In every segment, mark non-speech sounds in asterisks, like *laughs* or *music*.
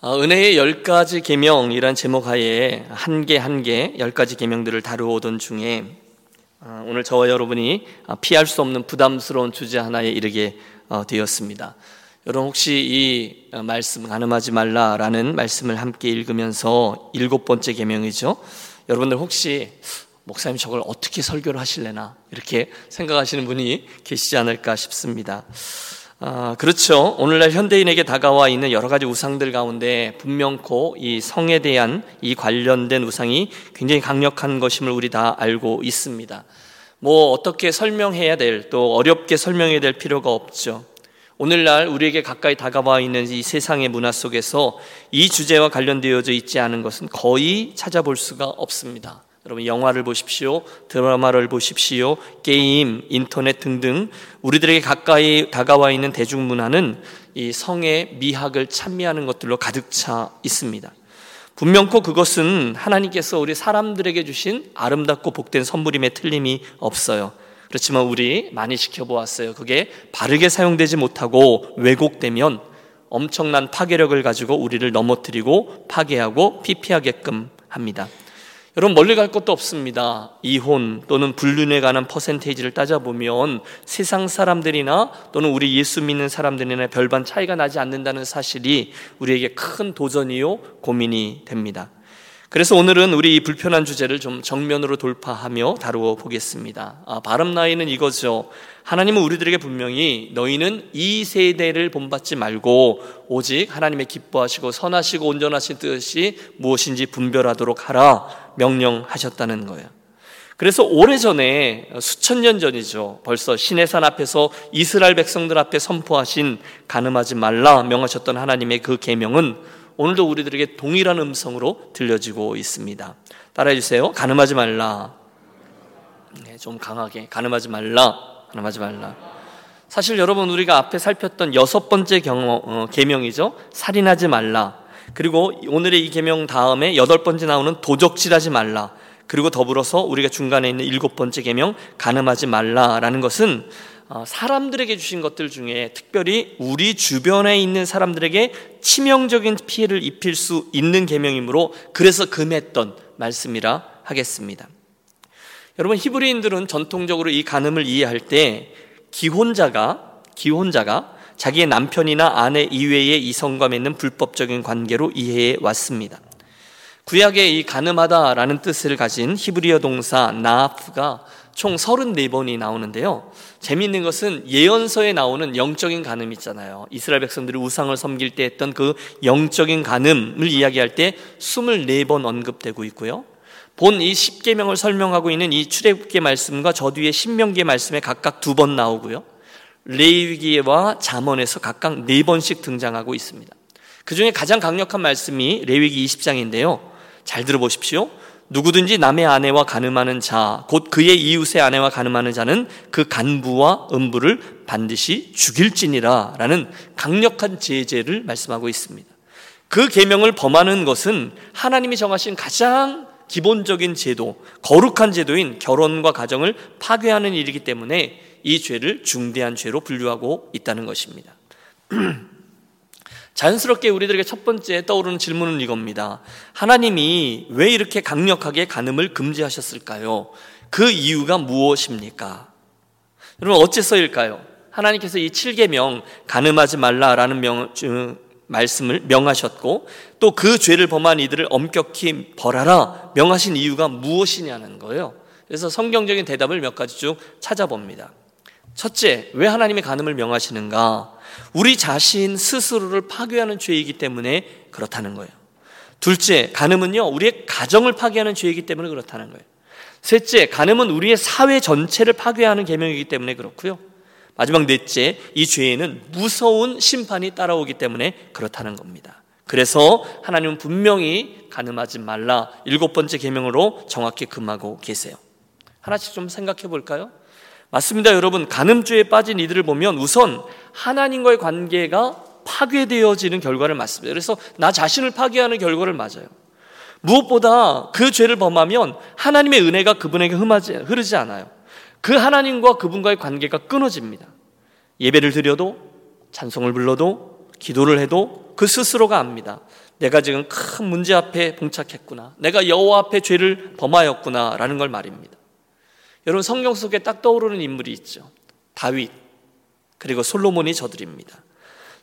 어, 은혜의 열 가지 계명이란 제목 하에 한 개 한 개 열 가지 계명들을 다루오던 중에 어, 오늘 저와 여러분이 어, 피할 수 없는 부담스러운 주제 하나에 이르게 되었습니다. 여러분 혹시 이 말씀 가늠하지 말라라는 말씀을 함께 읽으면서 일곱 번째 계명이죠. 여러분들 혹시 목사님 저걸 어떻게 설교를 하실래나 이렇게 생각하시는 분이 계시지 않을까 싶습니다. 아, 그렇죠. 오늘날 현대인에게 다가와 있는 여러 가지 우상들 가운데 분명코 이 성에 대한 이 관련된 우상이 굉장히 강력한 것임을 우리 다 알고 있습니다. 뭐 어떻게 설명해야 될, 또 어렵게 설명해야 될 필요가 없죠. 오늘날 우리에게 가까이 다가와 있는 이 세상의 문화 속에서 이 주제와 관련되어져 있지 않은 것은 거의 찾아볼 수가 없습니다. 여러분 영화를 보십시오. 드라마를 보십시오. 게임, 인터넷 등등 우리들에게 가까이 다가와 있는 대중문화는 이 성의 미학을 찬미하는 것들로 가득 차 있습니다. 분명코 그것은 하나님께서 우리 사람들에게 주신 아름답고 복된 선물임에 틀림이 없어요. 그렇지만 우리 많이 지켜보았어요. 그게 바르게 사용되지 못하고 왜곡되면 엄청난 파괴력을 가지고 우리를 넘어뜨리고 파괴하고 피피하게끔 합니다. 여러분 멀리 갈 것도 없습니다. 이혼 또는 불륜에 관한 퍼센테이지를 따져보면 세상 사람들이나 또는 우리 예수 믿는 사람들이나 별반 차이가 나지 않는다는 사실이 우리에게 큰 도전이요 고민이 됩니다. 그래서 오늘은 우리 이 불편한 주제를 좀 정면으로 돌파하며 다루어 보겠습니다. 아, 바람 나이는 이거죠. 하나님은 우리들에게 분명히 너희는 이 세대를 본받지 말고 오직 하나님의 기뻐하시고 선하시고 온전하신 뜻이 무엇인지 분별하도록 하라 명령하셨다는 거예요. 그래서 오래전에 수천 년 전이죠. 벌써 시내산 앞에서 이스라엘 백성들 앞에 선포하신 가늠하지 말라 명하셨던 하나님의 그 계명은 오늘도 우리들에게 동일한 음성으로 들려지고 있습니다. 따라해 주세요. 가늠하지 말라. 네, 좀 강하게 가늠하지 말라. 가늠하지 말라. 사실 여러분 우리가 앞에 살폈던 여섯 번째 경어, 어, 계명이죠. 살인하지 말라. 그리고 오늘의 이 계명 다음에 여덟 번째 나오는 도적질하지 말라. 그리고 더불어서 우리가 중간에 있는 일곱 번째 계명 가늠하지 말라라는 것은 어, 사람들에게 주신 것들 중에 특별히 우리 주변에 있는 사람들에게 치명적인 피해를 입힐 수 있는 계명이므로 그래서 금했던 말씀이라 하겠습니다. 여러분 히브리인들은 전통적으로 이 간음을 이해할 때 기혼자가 기혼자가 자기의 남편이나 아내 이외의 이성과 맺는 불법적인 관계로 이해해 왔습니다. 구약의 이 가늠하다라는 뜻을 가진 히브리어 동사 나프가 총 34번이 나오는데요. 재미있는 것은 예언서에 나오는 영적인 간음 있잖아요. 이스라엘 백성들이 우상을 섬길 때 했던 그 영적인 간음을 이야기할 때 24번 언급되고 있고요. 본 이 10계명을 설명하고 있는 이 출애굽기 말씀과 저 뒤에 신명기 말씀에 각각 두 번 나오고요. 레위기와 잠언에서 각각 네 번씩 등장하고 있습니다. 그 중에 가장 강력한 말씀이 레위기 20장인데요. 잘 들어보십시오. 누구든지 남의 아내와 가늠하는 자, 곧 그의 이웃의 아내와 가늠하는 자는 그 간부와 음부를 반드시 죽일지니라 라는 강력한 제재를 말씀하고 있습니다. 그 계명을 범하는 것은 하나님이 정하신 가장 기본적인 제도, 거룩한 제도인 결혼과 가정을 파괴하는 일이기 때문에 이 죄를 중대한 죄로 분류하고 있다는 것입니다. *clears throat* 자연스럽게 우리들에게 첫 번째 떠오르는 질문은 이겁니다. 하나님이 왜 이렇게 강력하게 간음을 금지하셨을까요? 그 이유가 무엇입니까? 여러분 어째서일까요? 하나님께서 이 7계명 간음하지 말라라는 명, 말씀을 명하셨고 또 그 죄를 범한 이들을 엄격히 벌하라 명하신 이유가 무엇이냐는 거예요. 그래서 성경적인 대답을 몇 가지 쭉 찾아봅니다. 첫째, 왜 하나님의 간음을 명하시는가? 우리 자신 스스로를 파괴하는 죄이기 때문에 그렇다는 거예요. 둘째, 간음은요, 우리의 가정을 파괴하는 죄이기 때문에 그렇다는 거예요. 셋째, 간음은 우리의 사회 전체를 파괴하는 계명이기 때문에 그렇고요. 마지막 넷째, 이 죄에는 무서운 심판이 따라오기 때문에 그렇다는 겁니다. 그래서 하나님은 분명히 간음하지 말라 일곱 번째 계명으로 정확히 금하고 계세요. 하나씩 좀 생각해 볼까요? 맞습니다, 여러분. 간음죄에 빠진 이들을 보면 우선 하나님과의 관계가 파괴되어지는 결과를 맞습니다. 그래서 나 자신을 파괴하는 결과를 맞아요. 무엇보다 그 죄를 범하면 하나님의 은혜가 그분에게 흐르지 않아요. 그 하나님과 그분과의 관계가 끊어집니다. 예배를 드려도, 찬송을 불러도, 기도를 해도, 그 스스로가 압니다. 내가 지금 큰 문제 앞에 봉착했구나. 내가 여호와 앞에 죄를 범하였구나라는 걸 말입니다. 여러분 성경 속에 딱 떠오르는 인물이 있죠. 다윗 그리고 솔로몬이 저들입니다.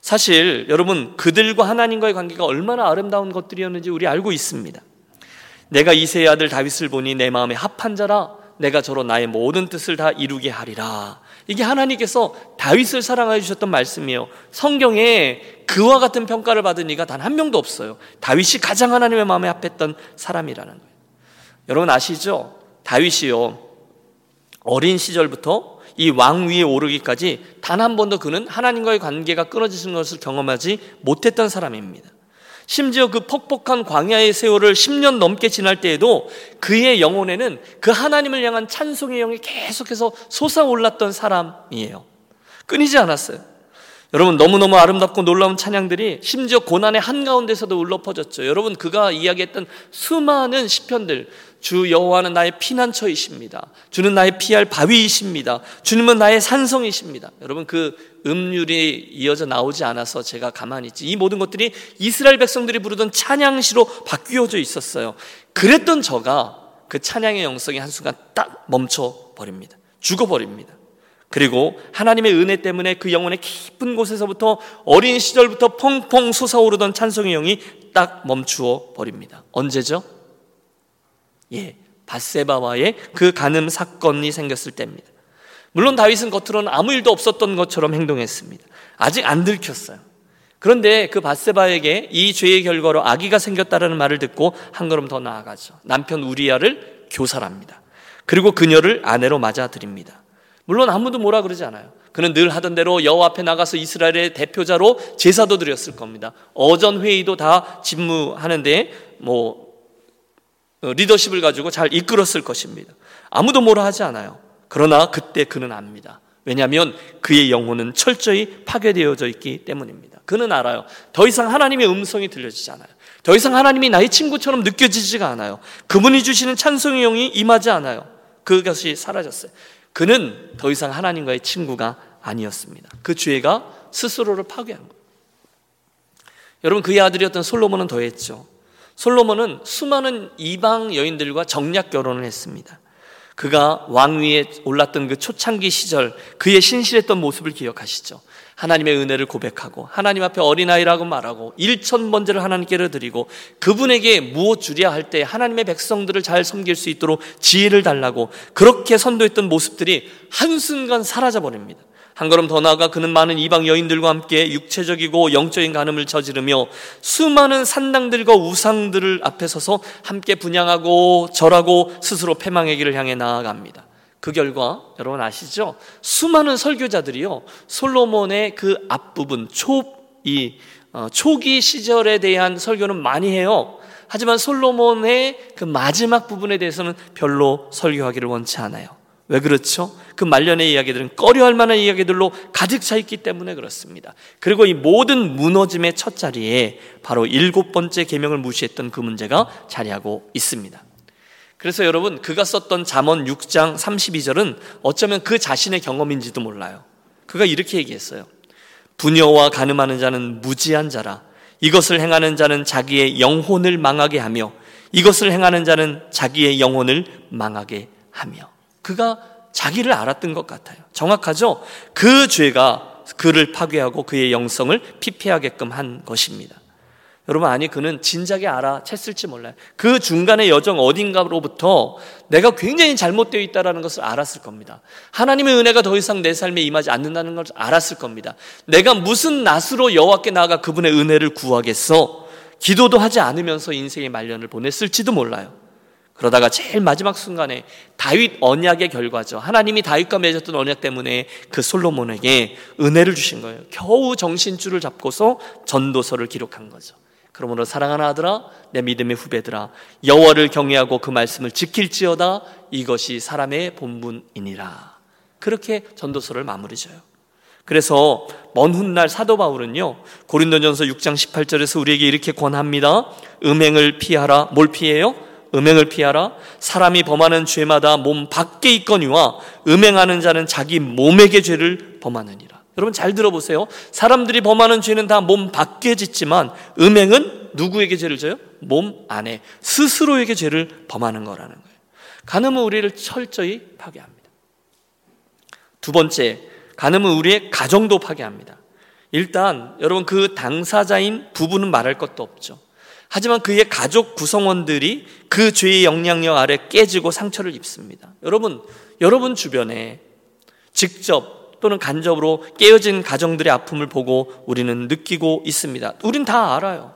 사실 여러분 그들과 하나님과의 관계가 얼마나 아름다운 것들이었는지 우리 알고 있습니다. 내가 이세의 아들 다윗을 보니 내 마음에 합한 자라 내가 저로 나의 모든 뜻을 다 이루게 하리라. 이게 하나님께서 다윗을 사랑하여 주셨던 말씀이에요. 성경에 그와 같은 평가를 받은 이가 단 한 명도 없어요. 다윗이 가장 하나님의 마음에 합했던 사람이라는 거예요. 여러분 아시죠? 다윗이요. 어린 시절부터 이 왕 위에 오르기까지 단 한 번도 그는 하나님과의 관계가 끊어지는 것을 경험하지 못했던 사람입니다. 심지어 그 퍽퍽한 광야의 세월을 10년 넘게 지날 때에도 그의 영혼에는 그 하나님을 향한 찬송의 영이 계속해서 솟아올랐던 사람이에요. 끊이지 않았어요. 여러분 너무너무 아름답고 놀라운 찬양들이 심지어 고난의 한가운데서도 울러 퍼졌죠. 여러분 그가 이야기했던 수많은 시편들 주 여호와는 나의 피난처이십니다. 주는 나의 피할 바위이십니다. 주님은 나의 산성이십니다. 여러분 그 음률이 이어져 나오지 않아서 제가 가만히 있지. 이 모든 것들이 이스라엘 백성들이 부르던 찬양시로 바뀌어져 있었어요. 그랬던 저가 그 찬양의 영성이 한순간 딱 멈춰 버립니다. 죽어 버립니다. 그리고 하나님의 은혜 때문에 그 영혼의 깊은 곳에서부터 어린 시절부터 펑펑 솟아오르던 찬송의 영이 딱 멈추어 버립니다. 언제죠? 예, 바세바와의 그 간음 사건이 생겼을 때입니다. 물론 다윗은 겉으로는 아무 일도 없었던 것처럼 행동했습니다. 아직 안 들켰어요. 그런데 그 바세바에게 이 죄의 결과로 아기가 생겼다라는 말을 듣고 한 걸음 더 나아가죠. 남편 우리야를 교살합니다. 그리고 그녀를 아내로 맞아들입니다. 물론 아무도 뭐라 그러지 않아요. 그는 늘 하던 대로 여호와 앞에 나가서 이스라엘의 대표자로 제사도 드렸을 겁니다. 어전 회의도 다 집무하는데 뭐 어, 리더십을 가지고 잘 이끌었을 것입니다. 아무도 뭐라 하지 않아요. 그러나 그때 그는 압니다. 왜냐하면 그의 영혼은 철저히 파괴되어져 있기 때문입니다. 그는 알아요. 더 이상 하나님의 음성이 들려지지 않아요. 더 이상 하나님이 나의 친구처럼 느껴지지가 않아요. 그분이 주시는 찬송의 영이 임하지 않아요. 그것이 사라졌어요. 그는 더 이상 하나님과의 친구가 아니었습니다. 그 죄가 스스로를 파괴한 거예요. 여러분 그의 아들이었던 솔로몬은 더했죠. 솔로몬은 수많은 이방 여인들과 정략 결혼을 했습니다. 그가 왕위에 올랐던 그 초창기 시절 그의 신실했던 모습을 기억하시죠. 하나님의 은혜를 고백하고 하나님 앞에 어린아이라고 말하고 일천 번제를 하나님께로 드리고 그분에게 무엇 주랴 할 때 하나님의 백성들을 잘 섬길 수 있도록 지혜를 달라고 그렇게 선도했던 모습들이 한순간 사라져 버립니다. 한 걸음 더 나아가 그는 많은 이방 여인들과 함께 육체적이고 영적인 간음을 저지르며 수많은 산당들과 우상들을 앞에 서서 함께 분양하고 절하고 스스로 패망의 길을 향해 나아갑니다. 그 결과 여러분 아시죠? 수많은 설교자들이요 솔로몬의 그 앞부분 초이 어, 초기 시절에 대한 설교는 많이 해요. 하지만 솔로몬의 그 마지막 부분에 대해서는 별로 설교하기를 원치 않아요. 왜 그렇죠? 그 말년의 이야기들은 꺼려할 만한 이야기들로 가득 차 있기 때문에 그렇습니다. 그리고 이 모든 무너짐의 첫 자리에 바로 일곱 번째 계명을 무시했던 그 문제가 자리하고 있습니다. 그래서 여러분 그가 썼던 잠언 6장 32절은 어쩌면 그 자신의 경험인지도 몰라요. 그가 이렇게 얘기했어요. 부녀와 가늠하는 자는 무지한 자라. 이것을 행하는 자는 자기의 영혼을 망하게 하며 이것을 행하는 자는 자기의 영혼을 망하게 하며 그가 자기를 알았던 것 같아요. 정확하죠? 그 죄가 그를 파괴하고 그의 영성을 피폐하게끔 한 것입니다. 여러분, 아니, 그는 진작에 알아챘을지 몰라요. 그 중간의 여정 어딘가로부터 내가 굉장히 잘못되어 있다는 것을 알았을 겁니다. 하나님의 은혜가 더 이상 내 삶에 임하지 않는다는 것을 알았을 겁니다. 내가 무슨 낯으로 여호와께 나아가 그분의 은혜를 구하겠어? 기도도 하지 않으면서 인생의 말년을 보냈을지도 몰라요. 그러다가 제일 마지막 순간에 다윗 언약의 결과죠. 하나님이 다윗과 맺었던 언약 때문에 그 솔로몬에게 은혜를 주신 거예요. 겨우 정신줄을 잡고서 전도서를 기록한 거죠. 그러므로 사랑하는 아들아, 내 믿음의 후배들아, 여호와를 경외하고 그 말씀을 지킬지어다 이것이 사람의 본분이니라. 그렇게 전도서를 마무리 져요. 그래서 먼 훗날 사도 바울은요, 고린도전서 6장 18절에서 우리에게 이렇게 권합니다. 음행을 피하라. 뭘 피해요? 음행을 피하라. 사람이 범하는 죄마다 몸 밖에 있거니와 음행하는 자는 자기 몸에게 죄를 범하느니라. 여러분 잘 들어보세요. 사람들이 범하는 죄는 다 몸 밖에 짓지만 음행은 누구에게 죄를 져요? 몸 안에 스스로에게 죄를 범하는 거라는 거예요. 간음은 우리를 철저히 파괴합니다. 두 번째, 간음은 우리의 가정도 파괴합니다. 일단 여러분 그 당사자인 부부는 말할 것도 없죠. 하지만 그의 가족 구성원들이 그 죄의 영향력 아래 깨지고 상처를 입습니다. 여러분, 여러분 주변에 직접 또는 간접으로 깨어진 가정들의 아픔을 보고 우리는 느끼고 있습니다. 우린 다 알아요.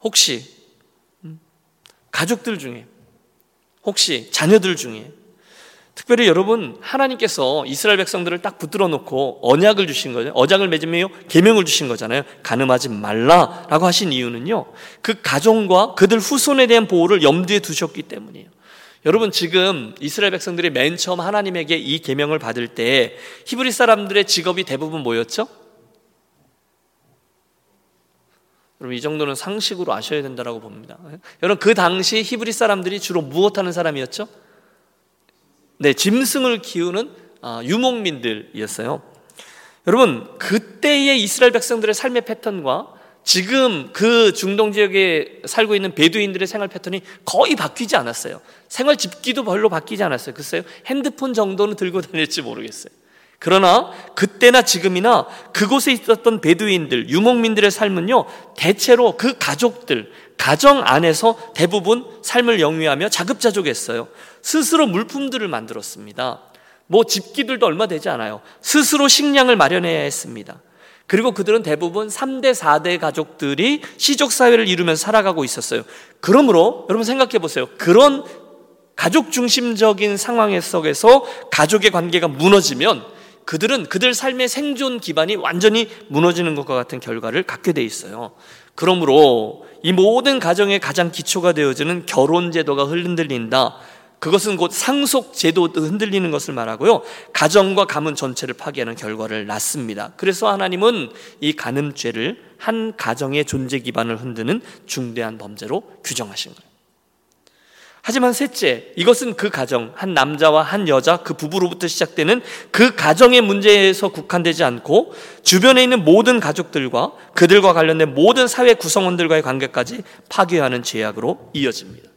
혹시 음, 가족들 중에 혹시 자녀들 중에 특별히 여러분 하나님께서 이스라엘 백성들을 딱 붙들어 놓고 언약을 주신 거죠. 어장을 맺으며 계명을 주신 거잖아요. 가늠하지 말라라고 하신 이유는요. 그 가정과 그들 후손에 대한 보호를 염두에 두셨기 때문이에요. 여러분 지금 이스라엘 백성들이 맨 처음 하나님에게 이 계명을 받을 때 히브리 사람들의 직업이 대부분 뭐였죠? 여러분 이 정도는 상식으로 아셔야 된다고 봅니다. 여러분 그 당시 히브리 사람들이 주로 무엇 하는 사람이었죠? 네, 짐승을 키우는 아, 유목민들이었어요. 여러분, 그때의 이스라엘 백성들의 삶의 패턴과 지금 그 중동 지역에 살고 있는 베두인들의 생활 패턴이 거의 바뀌지 않았어요. 생활 집기도 별로 바뀌지 않았어요. 글쎄요, 핸드폰 정도는 들고 다닐지 모르겠어요. 그러나 그때나 지금이나 그곳에 있었던 베두인들, 유목민들의 삶은요, 대체로 그 가족들, 가정 안에서 대부분 삶을 영위하며 자급자족했어요. 스스로 물품들을 만들었습니다. 뭐 집기들도 얼마 되지 않아요. 스스로 식량을 마련해야 했습니다. 그리고 그들은 대부분 3대, 4대 가족들이 시족사회를 이루면서 살아가고 있었어요. 그러므로 여러분 생각해 보세요. 그런 가족 중심적인 상황 속에서 가족의 관계가 무너지면 그들은 그들 삶의 생존 기반이 완전히 무너지는 것과 같은 결과를 갖게 돼 있어요. 그러므로 이 모든 가정의 가장 기초가 되어지는 결혼 제도가 흔들린다. 그것은 곧 상속 제도도 흔들리는 것을 말하고요. 가정과 가문 전체를 파괴하는 결과를 낳습니다. 그래서 하나님은 이 간음죄를 한 가정의 존재 기반을 흔드는 중대한 범죄로 규정하신 거예요. 하지만 셋째, 이것은 그 가정, 한 남자와 한 여자, 그 부부로부터 시작되는 그 가정의 문제에서 국한되지 않고 주변에 있는 모든 가족들과 그들과 관련된 모든 사회 구성원들과의 관계까지 파괴하는 죄악으로 이어집니다.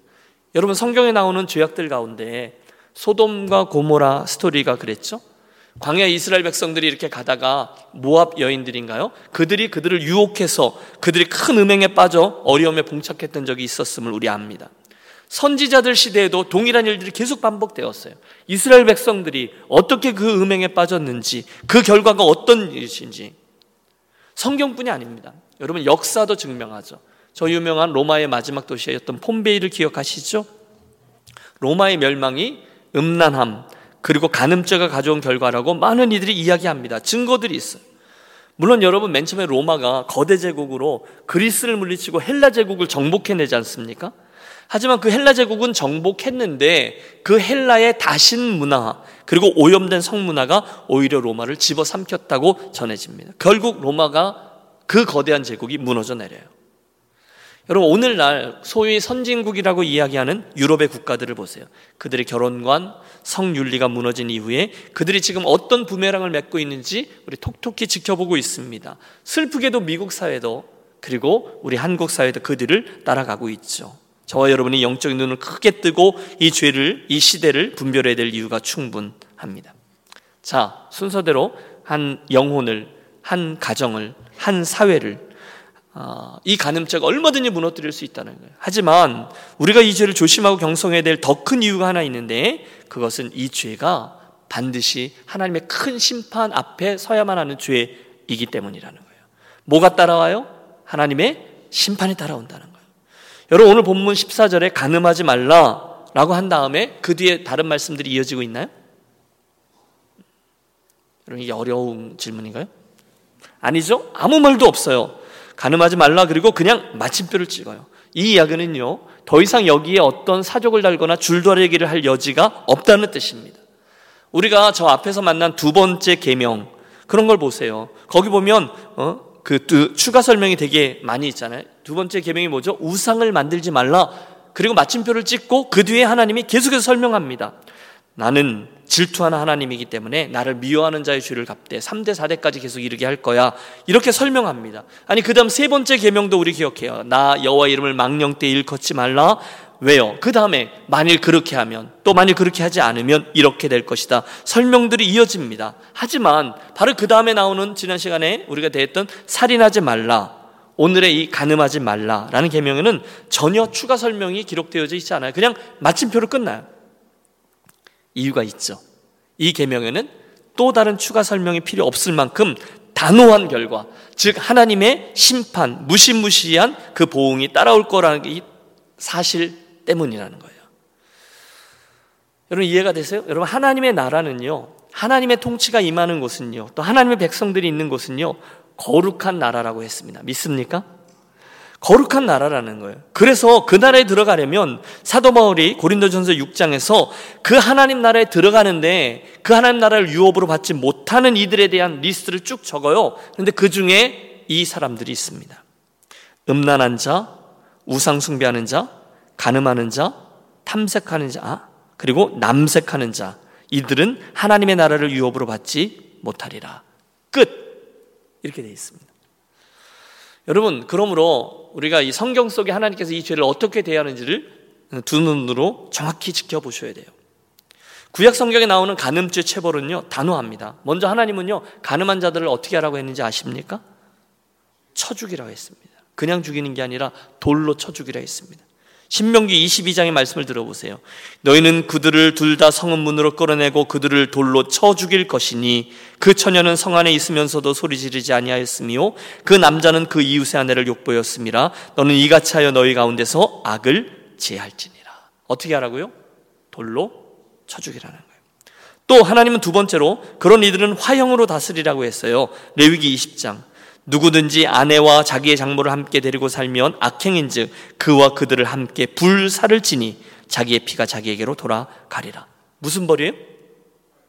여러분, 성경에 나오는 죄악들 가운데 소돔과 고모라 스토리가 그랬죠? 광야 이스라엘 백성들이 이렇게 가다가 모압 여인들인가요? 그들이 그들을 유혹해서 그들이 큰 음행에 빠져 어려움에 봉착했던 적이 있었음을 우리 압니다. 선지자들 시대에도 동일한 일들이 계속 반복되었어요. 이스라엘 백성들이 어떻게 그 음행에 빠졌는지, 그 결과가 어떤 일인지. 성경뿐이 아닙니다. 여러분, 역사도 증명하죠. 저 유명한 로마의 마지막 도시였던 폼베이를 기억하시죠? 로마의 멸망이 음란함, 그리고 간음죄가 가져온 결과라고 많은 이들이 이야기합니다. 증거들이 있어요. 물론 여러분 맨 처음에 로마가 거대 제국으로 그리스를 물리치고 헬라 제국을 정복해내지 않습니까? 하지만 그 헬라 제국은 정복했는데 그 헬라의 다신 문화 그리고 오염된 성문화가 오히려 로마를 집어삼켰다고 전해집니다. 결국 로마가 그 거대한 제국이 무너져 내려요. 여러분 오늘날 소위 선진국이라고 이야기하는 유럽의 국가들을 보세요. 그들의 결혼관, 성윤리가 무너진 이후에 그들이 지금 어떤 부메랑을 맺고 있는지 우리 톡톡히 지켜보고 있습니다. 슬프게도 미국 사회도 그리고 우리 한국 사회도 그들을 따라가고 있죠. 저와 여러분이 영적인 눈을 크게 뜨고 이 죄를, 이 시대를 분별해야 될 이유가 충분합니다. 자, 순서대로 한 영혼을, 한 가정을, 한 사회를 어, 이 간음죄가 얼마든지 무너뜨릴 수 있다는 거예요. 하지만 우리가 이 죄를 조심하고 경성해야 될 더 큰 이유가 하나 있는데 그것은 이 죄가 반드시 하나님의 큰 심판 앞에 서야만 하는 죄이기 때문이라는 거예요. 뭐가 따라와요? 하나님의 심판이 따라온다는 거예요. 여러분 오늘 본문 14절에 가늠하지 말라라고 한 다음에 그 뒤에 다른 말씀들이 이어지고 있나요? 여러분 이게 어려운 질문인가요? 아니죠? 아무 말도 없어요. 가늠하지 말라 그리고 그냥 마침표를 찍어요. 이 이야기는요. 더 이상 여기에 어떤 사족을 달거나 줄다리기를 할 여지가 없다는 뜻입니다. 우리가 저 앞에서 만난 두 번째 계명 그런 걸 보세요. 거기 보면 어? 그 추가 설명이 되게 많이 있잖아요. 두 번째 계명이 뭐죠? 우상을 만들지 말라. 그리고 마침표를 찍고 그 뒤에 하나님이 계속해서 설명합니다. 나는 질투하는 하나님이기 때문에 나를 미워하는 자의 죄를 갚되 3대 4대까지 계속 이르게 할 거야. 이렇게 설명합니다. 아니 그다음 세 번째 계명도 우리 기억해요. 나 여호와 이름을 망령 때 일컫지 말라. 왜요? 그 다음에 만일 그렇게 하면 또 만일 그렇게 하지 않으면 이렇게 될 것이다. 설명들이 이어집니다. 하지만 바로 그 다음에 나오는 지난 시간에 우리가 대했던 살인하지 말라. 오늘의 이 가늠하지 말라라는 계명에는 전혀 추가 설명이 기록되어져 있지 않아요. 그냥 마침표로 끝나요. 이유가 있죠. 이 계명에는 또 다른 추가 설명이 필요 없을 만큼 단호한 결과, 즉 하나님의 심판, 무시무시한 그 보응이 따라올 거라는 이 사실 때문이라는 거예요. 여러분 이해가 되세요? 여러분 하나님의 나라는요. 하나님의 통치가 임하는 곳은요. 또 하나님의 백성들이 있는 곳은요. 거룩한 나라라고 했습니다. 믿습니까? 거룩한 나라라는 거예요. 그래서 그 나라에 들어가려면 사도 바울이 고린도전서 6장에서 그 하나님 나라에 들어가는데 그 하나님 나라를 유업으로 받지 못하는 이들에 대한 리스트를 쭉 적어요. 그런데 그 중에 이 사람들이 있습니다. 음란한 자, 우상 숭배하는 자, 가늠하는 자, 탐색하는 자, 그리고 남색하는 자. 이들은 하나님의 나라를 유업으로 받지 못하리라. 끝. 이렇게 되어 있습니다. 여러분, 그러므로 우리가 이 성경 속에 하나님께서 이 죄를 어떻게 대하는지를 두 눈으로 정확히 지켜보셔야 돼요. 구약 성경에 나오는 간음죄 체벌은요, 단호합니다. 먼저 하나님은요, 가늠한 자들을 어떻게 하라고 했는지 아십니까? 쳐 죽이라고 했습니다. 그냥 죽이는 게 아니라 돌로 쳐 죽이라 했습니다. 신명기 22장의 말씀을 들어보세요. 너희는 그들을 둘 다 성은 문으로 끌어내고 그들을 돌로 쳐 죽일 것이니 그 처녀는 성 안에 있으면서도 소리 지르지 아니하였으며 그 남자는 그 이웃의 아내를 욕보였습니다. 너는 이같이 하여 너희 가운데서 악을 제할지니라. 어떻게 하라고요? 돌로 쳐 죽이라는 거예요. 또 하나님은 두 번째로 그런 이들은 화형으로 다스리라고 했어요. 레위기 20장. 누구든지 아내와 자기의 장모를 함께 데리고 살면 악행인즉 그와 그들을 함께 불사를 지니 자기의 피가 자기에게로 돌아가리라. 무슨 벌이에요?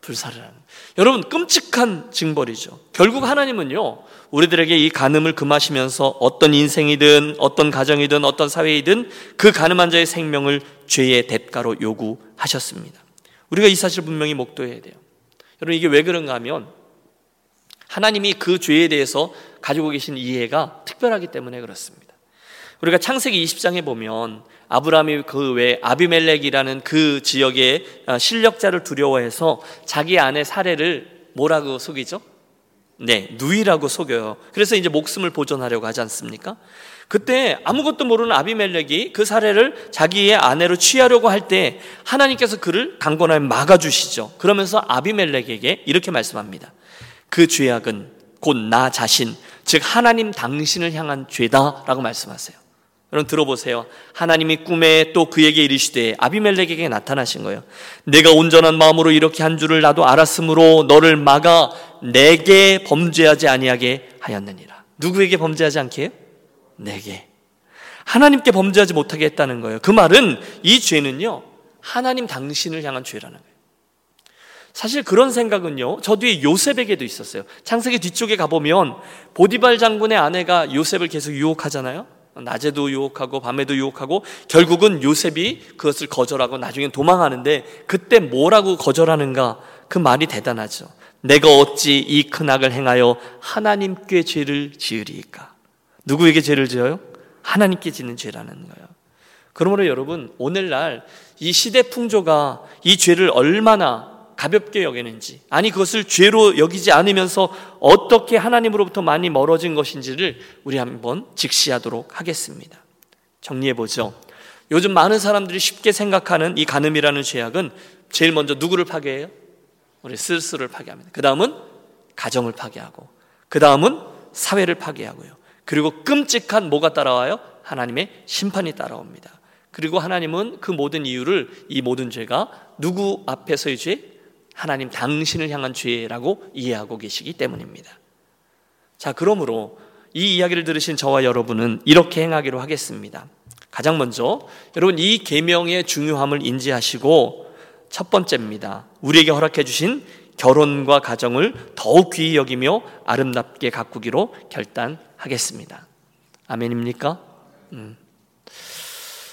불사를 하는. 여러분 끔찍한 징벌이죠. 결국 하나님은요 우리들에게 이 간음을 금하시면서 어떤 인생이든 어떤 가정이든 어떤 사회이든 그 간음한 자의 생명을 죄의 대가로 요구하셨습니다. 우리가 이 사실 분명히 목도해야 돼요. 여러분 이게 왜 그런가 하면 하나님이 그 죄에 대해서 가지고 계신 이해가 특별하기 때문에 그렇습니다. 우리가 창세기 20장에 보면 아브라함이 그 외 아비멜렉이라는 그 지역의 아, 실력자를 두려워해서 자기 아내 사례를 뭐라고 속이죠? 네, 누이라고 속여요. 그래서 이제 목숨을 보존하려고 하지 않습니까? 그때 아무것도 모르는 아비멜렉이 그 사례를 자기의 아내로 취하려고 할 때 하나님께서 그를 강권하여 막아주시죠. 그러면서 아비멜렉에게 이렇게 말씀합니다. 그 죄악은 곧 나 자신, 즉 하나님 당신을 향한 죄다라고 말씀하세요. 여러분 들어보세요. 하나님이 꿈에 또 그에게 이르시되 아비멜렉에게 나타나신 거예요. 내가 온전한 마음으로 이렇게 한 줄을 나도 알았으므로 너를 막아 내게 범죄하지 아니하게 하였느니라. 누구에게 범죄하지 않게 해요? 내게. 하나님께 범죄하지 못하게 했다는 거예요. 그 말은 이 죄는요. 하나님 당신을 향한 죄라는 거예요. 사실 그런 생각은요, 저 뒤에 요셉에게도 있었어요. 창세기 뒤쪽에 가보면 보디발 장군의 아내가 요셉을 계속 유혹하잖아요. 낮에도 유혹하고 밤에도 유혹하고 결국은 요셉이 그것을 거절하고 나중엔 도망하는데 그때 뭐라고 거절하는가 그 말이 대단하죠. 내가 어찌 이 큰 악을 행하여 하나님께 죄를 지으리까? 누구에게 죄를 지어요? 하나님께 짓는 죄라는 거예요. 그러므로 여러분 오늘날 이 시대 풍조가 이 죄를 얼마나 가볍게 여기는지, 아니 그것을 죄로 여기지 않으면서 어떻게 하나님으로부터 많이 멀어진 것인지를 우리 한번 직시하도록 하겠습니다. 정리해 보죠. 요즘 많은 사람들이 쉽게 생각하는 이 간음이라는 죄악은 제일 먼저 누구를 파괴해요? 우리 스스로를 파괴합니다. 그 다음은 가정을 파괴하고, 그 다음은 사회를 파괴하고요. 그리고 끔찍한 뭐가 따라와요? 하나님의 심판이 따라옵니다. 그리고 하나님은 그 모든 이유를 이 모든 죄가 누구 앞에서의 죄? 하나님 당신을 향한 죄라고 이해하고 계시기 때문입니다. 자, 그러므로 이 이야기를 들으신 저와 여러분은 이렇게 행하기로 하겠습니다. 가장 먼저 여러분 이 계명의 중요함을 인지하시고 첫 번째입니다. 우리에게 허락해 주신 결혼과 가정을 더욱 귀히 여기며 아름답게 가꾸기로 결단하겠습니다. 아멘입니까? 음.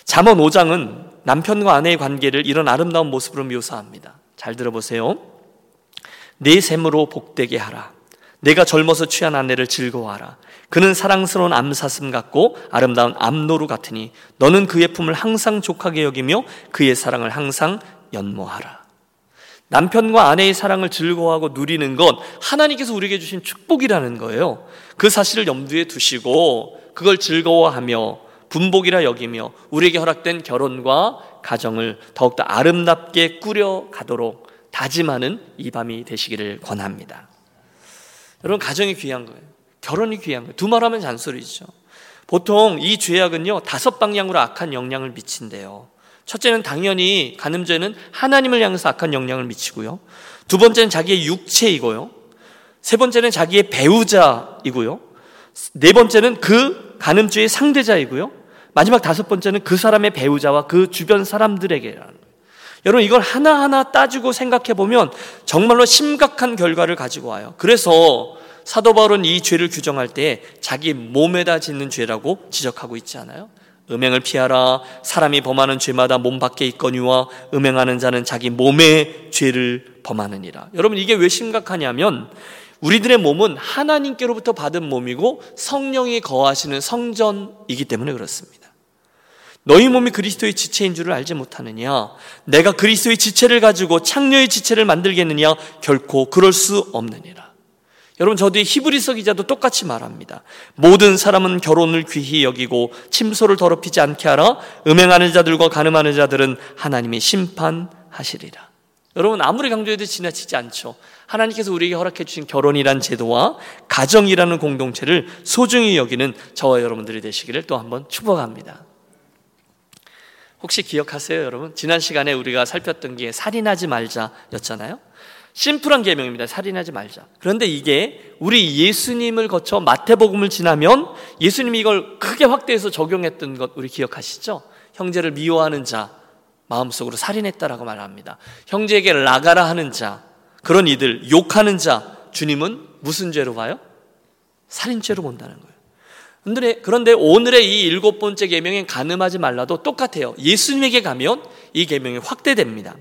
잠언 5장은 남편과 아내의 관계를 이런 아름다운 모습으로 묘사합니다. 잘 들어보세요. 내 샘으로 복되게 하라. 내가 젊어서 취한 아내를 즐거워하라. 그는 사랑스러운 암사슴 같고 아름다운 암노루 같으니 너는 그의 품을 항상 족하게 여기며 그의 사랑을 항상 연모하라. 남편과 아내의 사랑을 즐거워하고 누리는 것 하나님께서 우리에게 주신 축복이라는 거예요. 그 사실을 염두에 두시고 그걸 즐거워하며 분복이라 여기며 우리에게 허락된 결혼과 가정을 더욱더 아름답게 꾸려가도록 다짐하는 이 밤이 되시기를 권합니다. 여러분, 가정이 귀한 거예요. 결혼이 귀한 거예요. 두 말하면 잔소리죠. 보통 이 죄악은요, 다섯 방향으로 악한 영향을 미친대요. 첫째는 당연히 간음죄는 하나님을 향해서 악한 영향을 미치고요. 두 번째는 자기의 육체이고요. 세 번째는 자기의 배우자이고요. 네 번째는 그 간음죄의 상대자이고요. 마지막 다섯 번째는 그 사람의 배우자와 그 주변 사람들에게라는. 여러분 이걸 하나하나 따지고 생각해 보면 정말로 심각한 결과를 가지고 와요. 그래서 사도 바울은 이 죄를 규정할 때 자기 몸에다 짓는 죄라고 지적하고 있지 않아요? 음행을 피하라. 사람이 범하는 죄마다 몸 밖에 있거니와 음행하는 자는 자기 몸의 죄를 범하느니라. 여러분 이게 왜 심각하냐면 우리들의 몸은 하나님께로부터 받은 몸이고 성령이 거하시는 성전이기 때문에 그렇습니다. 너희 몸이 그리스도의 지체인 줄을 알지 못하느냐? 내가 그리스도의 지체를 가지고 창녀의 지체를 만들겠느냐? 결코 그럴 수 없느니라. 여러분 저도 히브리서 기자도 똑같이 말합니다. 모든 사람은 결혼을 귀히 여기고 침소를 더럽히지 않게 하라. 음행하는 자들과 가늠하는 자들은 하나님이 심판하시리라. 여러분 아무리 강조해도 지나치지 않죠. 하나님께서 우리에게 허락해 주신 결혼이란 제도와 가정이라는 공동체를 소중히 여기는 저와 여러분들이 되시기를 또 한번 축복합니다. 혹시 기억하세요, 여러분? 지난 시간에 우리가 살폈던 게 살인하지 말자였잖아요. 심플한 계명입니다. 살인하지 말자. 그런데 이게 우리 예수님을 거쳐 마태복음을 지나면 예수님이 이걸 크게 확대해서 적용했던 것 우리 기억하시죠? 형제를 미워하는 자 마음속으로 살인했다라고 말합니다. 형제에게 나가라 하는 자 그런 이들 욕하는 자 주님은 무슨 죄로 봐요? 살인죄로 본다는 거예요. 그런데 오늘의 이 일곱 번째 계명엔 가늠하지 말라도 똑같아요. 예수님에게 가면 이 계명이 확대됩니다.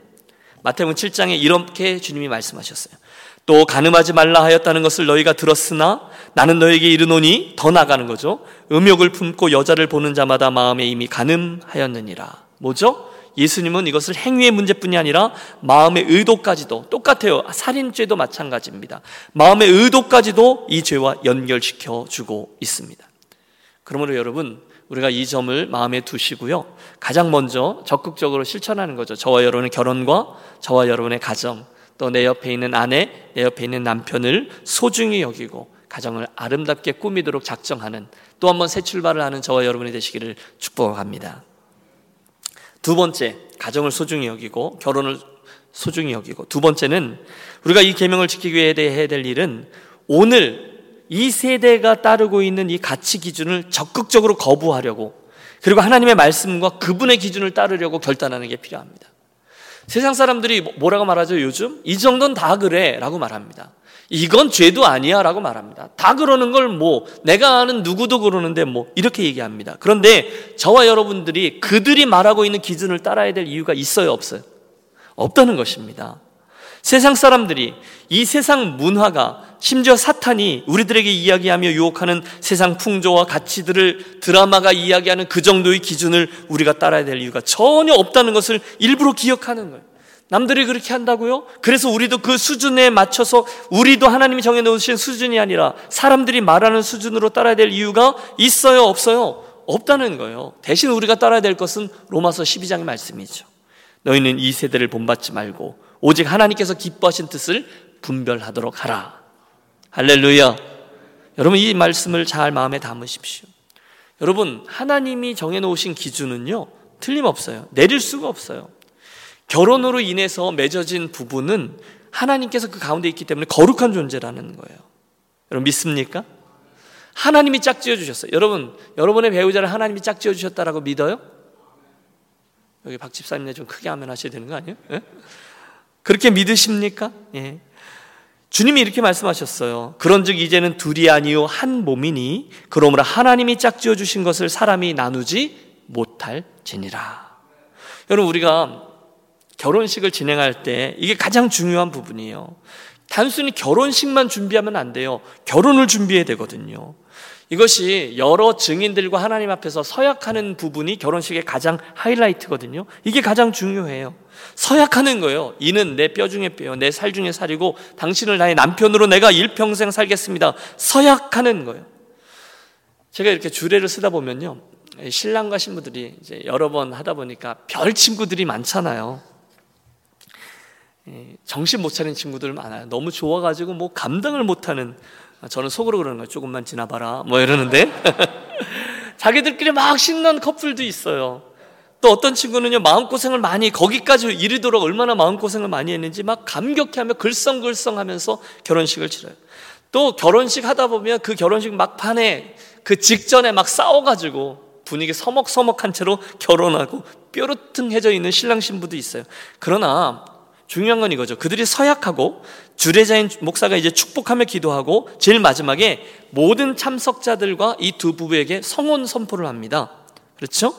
마태복음 7장에 이렇게 주님이 말씀하셨어요. 또 가늠하지 말라 하였다는 것을 너희가 들었으나 나는 너에게 이르노니 더 나가는 거죠. 음욕을 품고 여자를 보는 자마다 마음에 이미 가늠하였느니라. 뭐죠? 예수님은 이것을 행위의 문제뿐이 아니라 마음의 의도까지도 똑같아요. 살인죄도 마찬가지입니다. 마음의 의도까지도 이 죄와 연결시켜 주고 있습니다. 그러므로 여러분, 우리가 이 점을 마음에 두시고요. 가장 먼저 적극적으로 실천하는 거죠. 저와 여러분의 결혼과 저와 여러분의 가정, 또 내 옆에 있는 아내, 내 옆에 있는 남편을 소중히 여기고 가정을 아름답게 꾸미도록 작정하는 또 한 번 새 출발을 하는 저와 여러분이 되시기를 축복합니다. 두 번째, 가정을 소중히 여기고 결혼을 소중히 여기고 두 번째는 우리가 이 계명을 지키기 위해 해야 될 일은 오늘 이 세대가 따르고 있는 이 가치 기준을 적극적으로 거부하려고 그리고 하나님의 말씀과 그분의 기준을 따르려고 결단하는 게 필요합니다. 세상 사람들이 뭐, 뭐라고 말하죠, 요즘? 이 정도는 다 그래. 라고 말합니다. 이건 죄도 아니야. 라고 말합니다. 다 그러는 걸 뭐, 내가 아는 누구도 그러는데 뭐, 이렇게 얘기합니다. 그런데 저와 여러분들이 그들이 말하고 있는 기준을 따라야 될 이유가 있어요, 없어요? 없다는 것입니다. 세상 사람들이 이 세상 문화가 심지어 사탄이 우리들에게 이야기하며 유혹하는 세상 풍조와 가치들을 드라마가 이야기하는 그 정도의 기준을 우리가 따라야 될 이유가 전혀 없다는 것을 일부러 기억하는 거예요. 남들이 그렇게 한다고요? 그래서 우리도 그 수준에 맞춰서 우리도 하나님이 정해놓으신 수준이 아니라 사람들이 말하는 수준으로 따라야 될 이유가 있어요? 없어요? 없다는 거예요. 대신 우리가 따라야 될 것은 로마서 12장의 말씀이죠. 너희는 이 세대를 본받지 말고 오직 하나님께서 기뻐하신 뜻을 분별하도록 하라. 할렐루야. 여러분 이 말씀을 잘 마음에 담으십시오. 여러분 하나님이 정해놓으신 기준은요 틀림없어요. 내릴 수가 없어요. 결혼으로 인해서 맺어진 부부는 하나님께서 그 가운데 있기 때문에 거룩한 존재라는 거예요. 여러분 믿습니까? 하나님이 짝지어 주셨어요. 여러분, 여러분의 배우자를 하나님이 짝지어 주셨다라고 믿어요? 여기 박 집사님네 좀 크게 하면 하셔야 되는 거 아니에요? 예? 그렇게 믿으십니까? 예. 주님이 이렇게 말씀하셨어요. 그런즉 이제는 둘이 아니요 한 몸이니 그러므로 하나님이 짝지어 주신 것을 사람이 나누지 못할지니라. 여러분 우리가 결혼식을 진행할 때 이게 가장 중요한 부분이에요. 단순히 결혼식만 준비하면 안 돼요. 결혼을 준비해야 되거든요. 이것이 여러 증인들과 하나님 앞에서 서약하는 부분이 결혼식의 가장 하이라이트거든요. 이게 가장 중요해요. 서약하는 거예요. 이는 내 뼈 중에 뼈요, 내 살 중에 살이고 당신을 나의 남편으로 내가 일평생 살겠습니다. 서약하는 거예요. 제가 이렇게 주례를 쓰다 보면요. 신랑과 신부들이 이제 여러 번 하다 보니까 별 친구들이 많잖아요. 정신 못 차린 친구들 많아요. 너무 좋아가지고 뭐 감당을 못하는 저는 속으로 그러는 거예요. 조금만 지나봐라. 뭐 이러는데 *laughs* 자기들끼리 막 신난 커플도 있어요. 또 어떤 친구는요 마음고생을 많이 거기까지 이르도록 얼마나 마음고생을 많이 했는지 막 감격해 하며 글썽글썽 하면서 결혼식을 치러요. 또 결혼식 하다 보면 그 결혼식 막판에 그 직전에 막 싸워가지고 분위기 서먹서먹한 채로 결혼하고 뾰루퉁해져 있는 신랑 신부도 있어요. 그러나 중요한 건 이거죠. 그들이 서약하고 주례자인 목사가 이제 축복하며 기도하고 제일 마지막에 모든 참석자들과 이 두 부부에게 성혼 선포를 합니다. 그렇죠?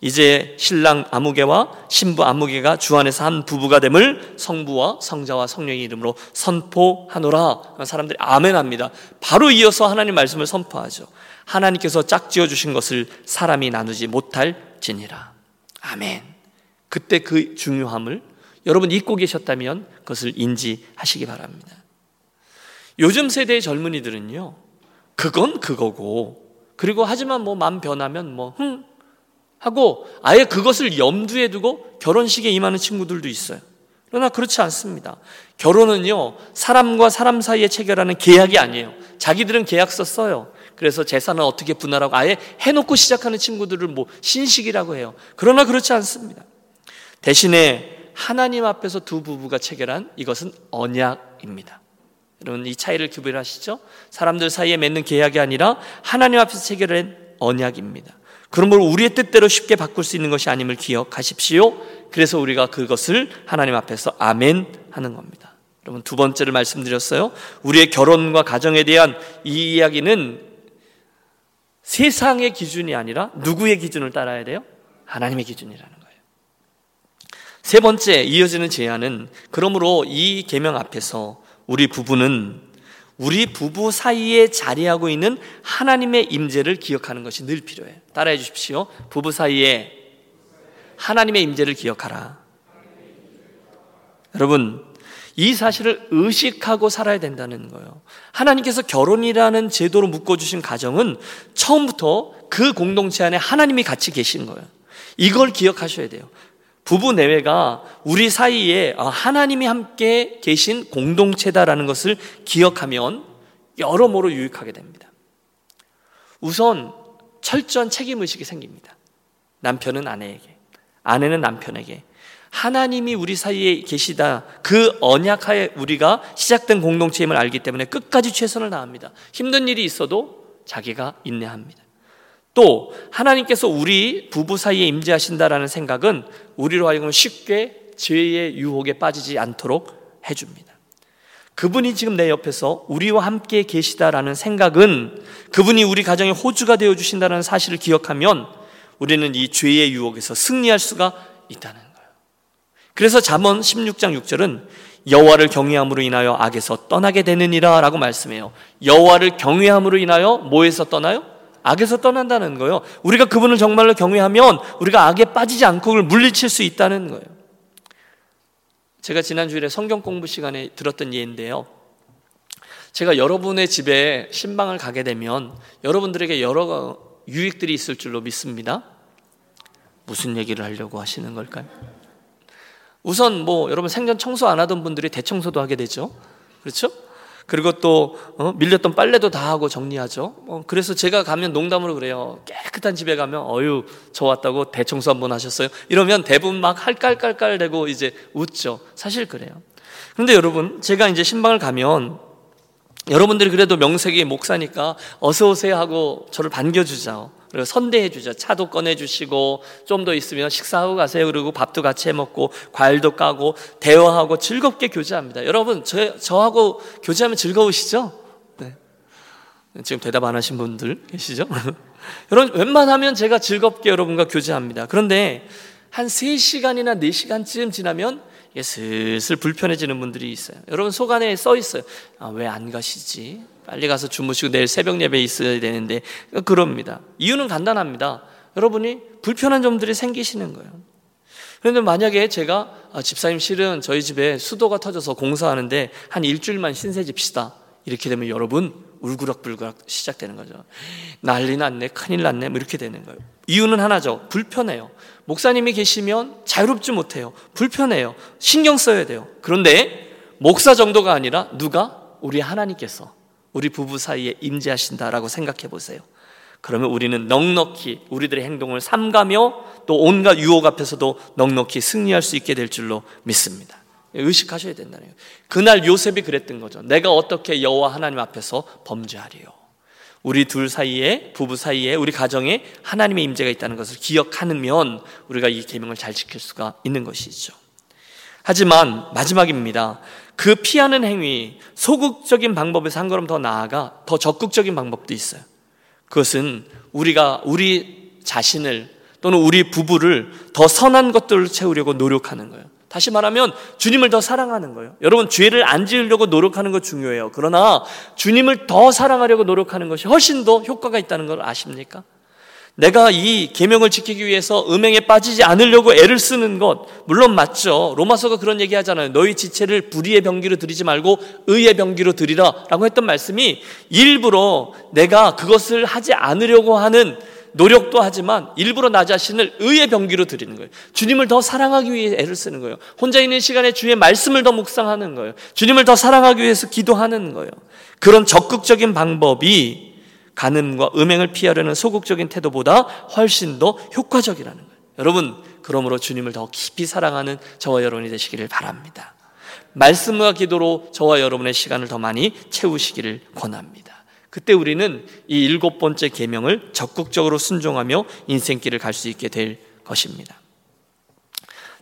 이제 신랑 아무개와 신부 아무개가 주 안에서 한 부부가 됨을 성부와 성자와 성령의 이름으로 선포하노라. 사람들이 아멘합니다. 바로 이어서 하나님 말씀을 선포하죠. 하나님께서 짝지어 주신 것을 사람이 나누지 못할 지니라. 아멘. 그때 그 중요함을 여러분 잊고 계셨다면 그것을 인지하시기 바랍니다. 요즘 세대의 젊은이들은요, 그건 그거고, 그리고 하지만 뭐 맘 변하면 뭐, 흥, 하고 아예 그것을 염두에 두고 결혼식에 임하는 친구들도 있어요. 그러나 그렇지 않습니다. 결혼은요, 사람과 사람 사이에 체결하는 계약이 아니에요. 자기들은 계약서 써요. 그래서 재산은 어떻게 분할하고 아예 해놓고 시작하는 친구들을 뭐 신식이라고 해요. 그러나 그렇지 않습니다. 대신에 하나님 앞에서 두 부부가 체결한 이것은 언약입니다. 여러분 이 차이를 구별하시죠? 사람들 사이에 맺는 계약이 아니라 하나님 앞에서 체결한 언약입니다. 그러므로 우리의 뜻대로 쉽게 바꿀 수 있는 것이 아님을 기억하십시오. 그래서 우리가 그것을 하나님 앞에서 아멘 하는 겁니다. 여러분 두 번째를 말씀드렸어요. 우리의 결혼과 가정에 대한 이 이야기는 세상의 기준이 아니라 누구의 기준을 따라야 돼요? 하나님의 기준이라는 세 번째 이어지는 제안은 그러므로 이 계명 앞에서 우리 부부는 우리 부부 사이에 자리하고 있는 하나님의 임재를 기억하는 것이 늘 필요해요. 따라해 주십시오. 부부 사이에 하나님의 임재를 기억하라. 여러분, 이 사실을 의식하고 살아야 된다는 거예요. 하나님께서 결혼이라는 제도로 묶어주신 가정은 처음부터 그 공동체 안에 하나님이 같이 계신 거예요. 이걸 기억하셔야 돼요. 부부 내외가 우리 사이에 아, 하나님이 함께 계신 공동체다라는 것을 기억하면 여러모로 유익하게 됩니다. 우선 철저한 책임 의식이 생깁니다. 남편은 아내에게, 아내는 남편에게. 하나님이 우리 사이에 계시다. 그 언약하에 우리가 시작된 공동체임을 알기 때문에 끝까지 최선을 다합니다. 힘든 일이 있어도 자기가 인내합니다. 또 하나님께서 우리 부부 사이에 임재하신다라는 생각은 우리로 하여금 쉽게 죄의 유혹에 빠지지 않도록 해줍니다. 그분이 지금 내 옆에서 우리와 함께 계시다라는 생각은 그분이 우리 가정의 호주가 되어 주신다는 사실을 기억하면 우리는 이 죄의 유혹에서 승리할 수가 있다는 거예요. 그래서 잠언 16장 6절은 여호와를 경외함으로 인하여 악에서 떠나게 되느니라라고 말씀해요. 여호와를 경외함으로 인하여 뭐에서 떠나요? 악에서 떠난다는 거예요. 우리가 그분을 정말로 경외하면 우리가 악에 빠지지 않고 그걸 물리칠 수 있다는 거예요. 제가 지난주에 성경 공부 시간에 들었던 예인데요. 제가 여러분의 집에 신방을 가게 되면 여러분들에게 여러 유익들이 있을 줄로 믿습니다. 무슨 얘기를 하려고 하시는 걸까요? 우선 뭐 여러분 생전 청소 안 하던 분들이 대청소도 하게 되죠. 그렇죠? 그리고 또 어? 밀렸던 빨래도 다 하고 정리하죠. 어, 그래서 제가 가면 농담으로 그래요. 깨끗한 집에 가면 어유 저 왔다고 대청소 한 번 하셨어요. 이러면 대부분 막 할깔깔깔대고 이제 웃죠. 사실 그래요. 그런데 여러분 제가 이제 신방을 가면 여러분들이 그래도 명색이 목사니까 어서 오세요 하고 저를 반겨주죠. 그리고 선대해 주죠. 차도 꺼내 주시고 좀 더 있으면 식사하고 가세요. 그리고 밥도 같이 해 먹고 과일도 까고 대화하고 즐겁게 교제합니다. 여러분 저 저하고 교제하면 즐거우시죠? 네. 지금 대답 안 하신 분들 계시죠? *laughs* 여러분 웬만하면 제가 즐겁게 여러분과 교제합니다. 그런데 한 3시간이나 4시간쯤 지나면 슬슬 불편해지는 분들이 있어요. 여러분 속 안에 써 있어요. 아, 왜 안 가시지? 빨리 가서 주무시고 내일 새벽 예배 있어야 되는데 그럽니다. 이유는 간단합니다. 여러분이 불편한 점들이 생기시는 거예요. 그런데 만약에 제가 아, 집사님 실은 저희 집에 수도가 터져서 공사하는데 한 일주일만 신세 집시다. 이렇게 되면 여러분 울그락불그락 시작되는 거죠. 난리 났네, 큰일 났네, 뭐 이렇게 되는 거예요. 이유는 하나죠. 불편해요. 목사님이 계시면 자유롭지 못해요. 불편해요. 신경 써야 돼요. 그런데 목사 정도가 아니라 누가? 우리 하나님께서 우리 부부 사이에 임재하신다라고 생각해 보세요. 그러면 우리는 넉넉히 우리들의 행동을 삼가며 또 온갖 유혹 앞에서도 넉넉히 승리할 수 있게 될 줄로 믿습니다. 의식하셔야 된다는 거예요. 그날 요셉이 그랬던 거죠. 내가 어떻게 여호와 하나님 앞에서 범죄하리요. 우리 둘 사이에 부부 사이에 우리 가정에 하나님의 임재가 있다는 것을 기억하면 우리가 이 계명을 잘 지킬 수가 있는 것이죠. 하지만 마지막입니다. 그 피하는 행위, 소극적인 방법에서 한 걸음 더 나아가 더 적극적인 방법도 있어요. 그것은 우리가 우리 자신을 또는 우리 부부를 더 선한 것들을 채우려고 노력하는 거예요. 다시 말하면 주님을 더 사랑하는 거예요. 여러분 죄를 안 지으려고 노력하는 거 중요해요. 그러나 주님을 더 사랑하려고 노력하는 것이 훨씬 더 효과가 있다는 걸 아십니까? 내가 이 계명을 지키기 위해서 음행에 빠지지 않으려고 애를 쓰는 것 물론 맞죠. 로마서가 그런 얘기 하잖아요. 너희 지체를 불의의 병기로 드리지 말고 의의 병기로 드리라라고 했던 말씀이 일부러 내가 그것을 하지 않으려고 하는 노력도 하지만 일부러 나 자신을 의의 병기로 드리는 거예요. 주님을 더 사랑하기 위해 애를 쓰는 거예요. 혼자 있는 시간에 주의 말씀을 더 묵상하는 거예요. 주님을 더 사랑하기 위해서 기도하는 거예요. 그런 적극적인 방법이 간음과 음행을 피하려는 소극적인 태도보다 훨씬 더 효과적이라는 거예요. 여러분, 그러므로 주님을 더 깊이 사랑하는 저와 여러분이 되시기를 바랍니다. 말씀과 기도로 저와 여러분의 시간을 더 많이 채우시기를 권합니다. 그때 우리는 이 일곱 번째 계명을 적극적으로 순종하며 인생길을 갈 수 있게 될 것입니다.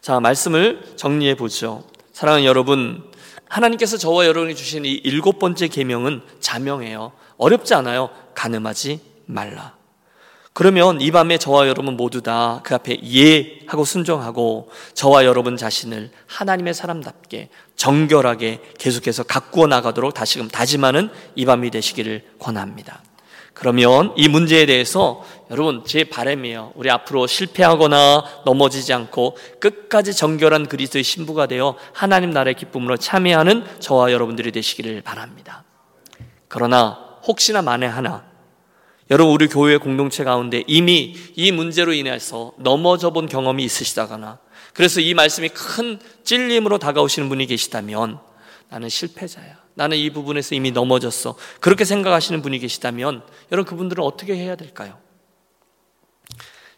자, 말씀을 정리해 보죠. 사랑하는 여러분, 하나님께서 저와 여러분이 주신 이 일곱 번째 계명은 자명해요. 어렵지 않아요. 가늠하지 말라. 그러면 이 밤에 저와 여러분 모두 다 그 앞에 예 하고 순종하고 저와 여러분 자신을 하나님의 사람답게 정결하게 계속해서 가꾸어 나가도록 다시금 다짐하는 이 밤이 되시기를 권합니다. 그러면 이 문제에 대해서 여러분 제 바람이에요. 우리 앞으로 실패하거나 넘어지지 않고 끝까지 정결한 그리스도의 신부가 되어 하나님 나라의 기쁨으로 참여하는 저와 여러분들이 되시기를 바랍니다. 그러나 혹시나 만에 하나 여러분 우리 교회 공동체 가운데 이미 이 문제로 인해서 넘어져 본 경험이 있으시다거나 그래서 이 말씀이 큰 찔림으로 다가오시는 분이 계시다면 나는 실패자야. 나는 이 부분에서 이미 넘어졌어. 그렇게 생각하시는 분이 계시다면 여러분 그분들은 어떻게 해야 될까요?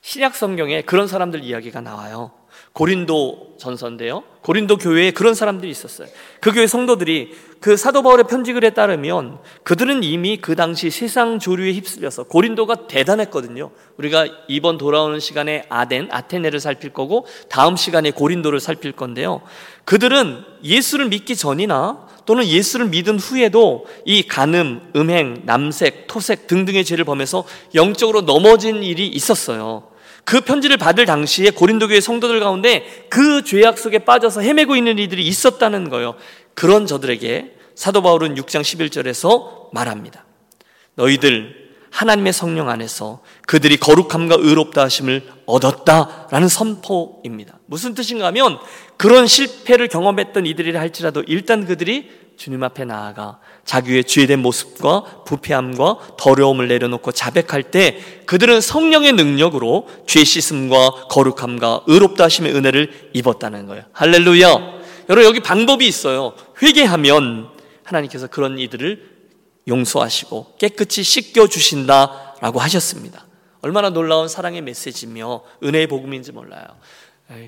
신약 성경에 그런 사람들 이야기가 나와요. 고린도 전서인데요. 고린도 교회에 그런 사람들이 있었어요. 그 교회 성도들이 그 사도 바울의 편지글에 따르면 그들은 이미 그 당시 세상 조류에 휩쓸려서 고린도가 대단했거든요. 우리가 이번 돌아오는 시간에 아덴, 아테네를 살필 거고 다음 시간에 고린도를 살필 건데요. 그들은 예수를 믿기 전이나 또는 예수를 믿은 후에도 이 간음, 음행, 남색, 토색 등등의 죄를 범해서 영적으로 넘어진 일이 있었어요. 그 편지를 받을 당시에 고린도 교회 성도들 가운데 그 죄악 속에 빠져서 헤매고 있는 이들이 있었다는 거예요. 그런 저들에게 사도 바울은 6장 11절에서 말합니다. 너희들 하나님의 성령 안에서 그들이 거룩함과 의롭다 하심을 얻었다라는 선포입니다. 무슨 뜻인가 하면 그런 실패를 경험했던 이들이라 할지라도 일단 그들이 주님 앞에 나아가 자기의 죄된 모습과 부패함과 더러움을 내려놓고 자백할 때 그들은 성령의 능력으로 죄 씻음과 거룩함과 의롭다 하심의 은혜를 입었다는 거예요. 할렐루야. 여러분 여기 방법이 있어요. 회개하면 하나님께서 그런 이들을 용서하시고 깨끗이 씻겨 주신다라고 하셨습니다. 얼마나 놀라운 사랑의 메시지며 은혜의 복음인지 몰라요.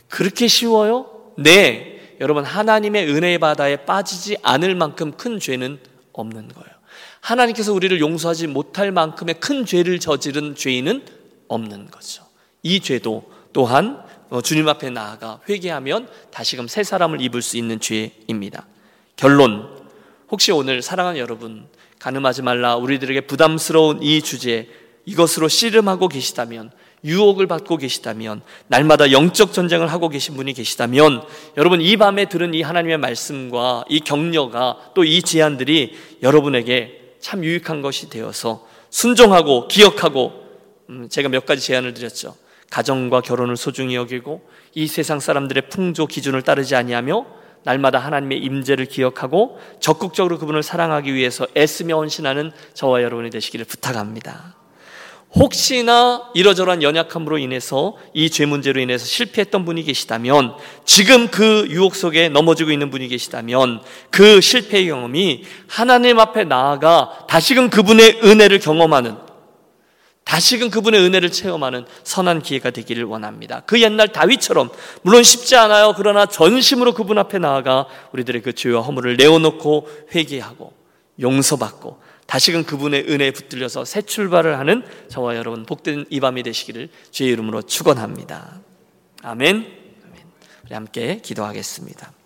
그렇게 쉬워요? 네. 여러분 하나님의 은혜의 바다에 빠지지 않을 만큼 큰 죄는 없는 거예요. 하나님께서 우리를 용서하지 못할 만큼의 큰 죄를 저지른 죄인은 없는 거죠. 이 죄도 또한 어, 주님 앞에 나아가 회개하면 다시금 새 사람을 입을 수 있는 죄입니다. 결론. 혹시 오늘 사랑하는 여러분, 가늠하지 말라 우리들에게 부담스러운 이 주제, 이것으로 씨름하고 계시다면 유혹을 받고 계시다면, 날마다 영적 전쟁을 하고 계신 분이 계시다면, 여러분 이 밤에 들은 이 하나님의 말씀과 이 격려가 또 이 제안들이 여러분에게 참 유익한 것이 되어서 순종하고 기억하고, 음, 제가 몇 가지 제안을 드렸죠. 가정과 결혼을 소중히 여기고 이 세상 사람들의 풍조 기준을 따르지 아니하며 날마다 하나님의 임재를 기억하고 적극적으로 그분을 사랑하기 위해서 애쓰며 헌신하는 저와 여러분이 되시기를 부탁합니다. 혹시나 이러저러한 연약함으로 인해서 이 죄 문제로 인해서 실패했던 분이 계시다면 지금 그 유혹 속에 넘어지고 있는 분이 계시다면 그 실패의 경험이 하나님 앞에 나아가 다시금 그분의 은혜를 경험하는 다시금 그분의 은혜를 체험하는 선한 기회가 되기를 원합니다. 그 옛날 다윗처럼 물론 쉽지 않아요. 그러나 전심으로 그분 앞에 나아가 우리들의 그 죄와 허물을 내어놓고 회개하고 용서받고 다시금 그분의 은혜에 붙들려서 새 출발을 하는 저와 여러분 복된 이 밤이 되시기를 주의 이름으로 축원합니다. 아멘. 우리 함께 기도하겠습니다.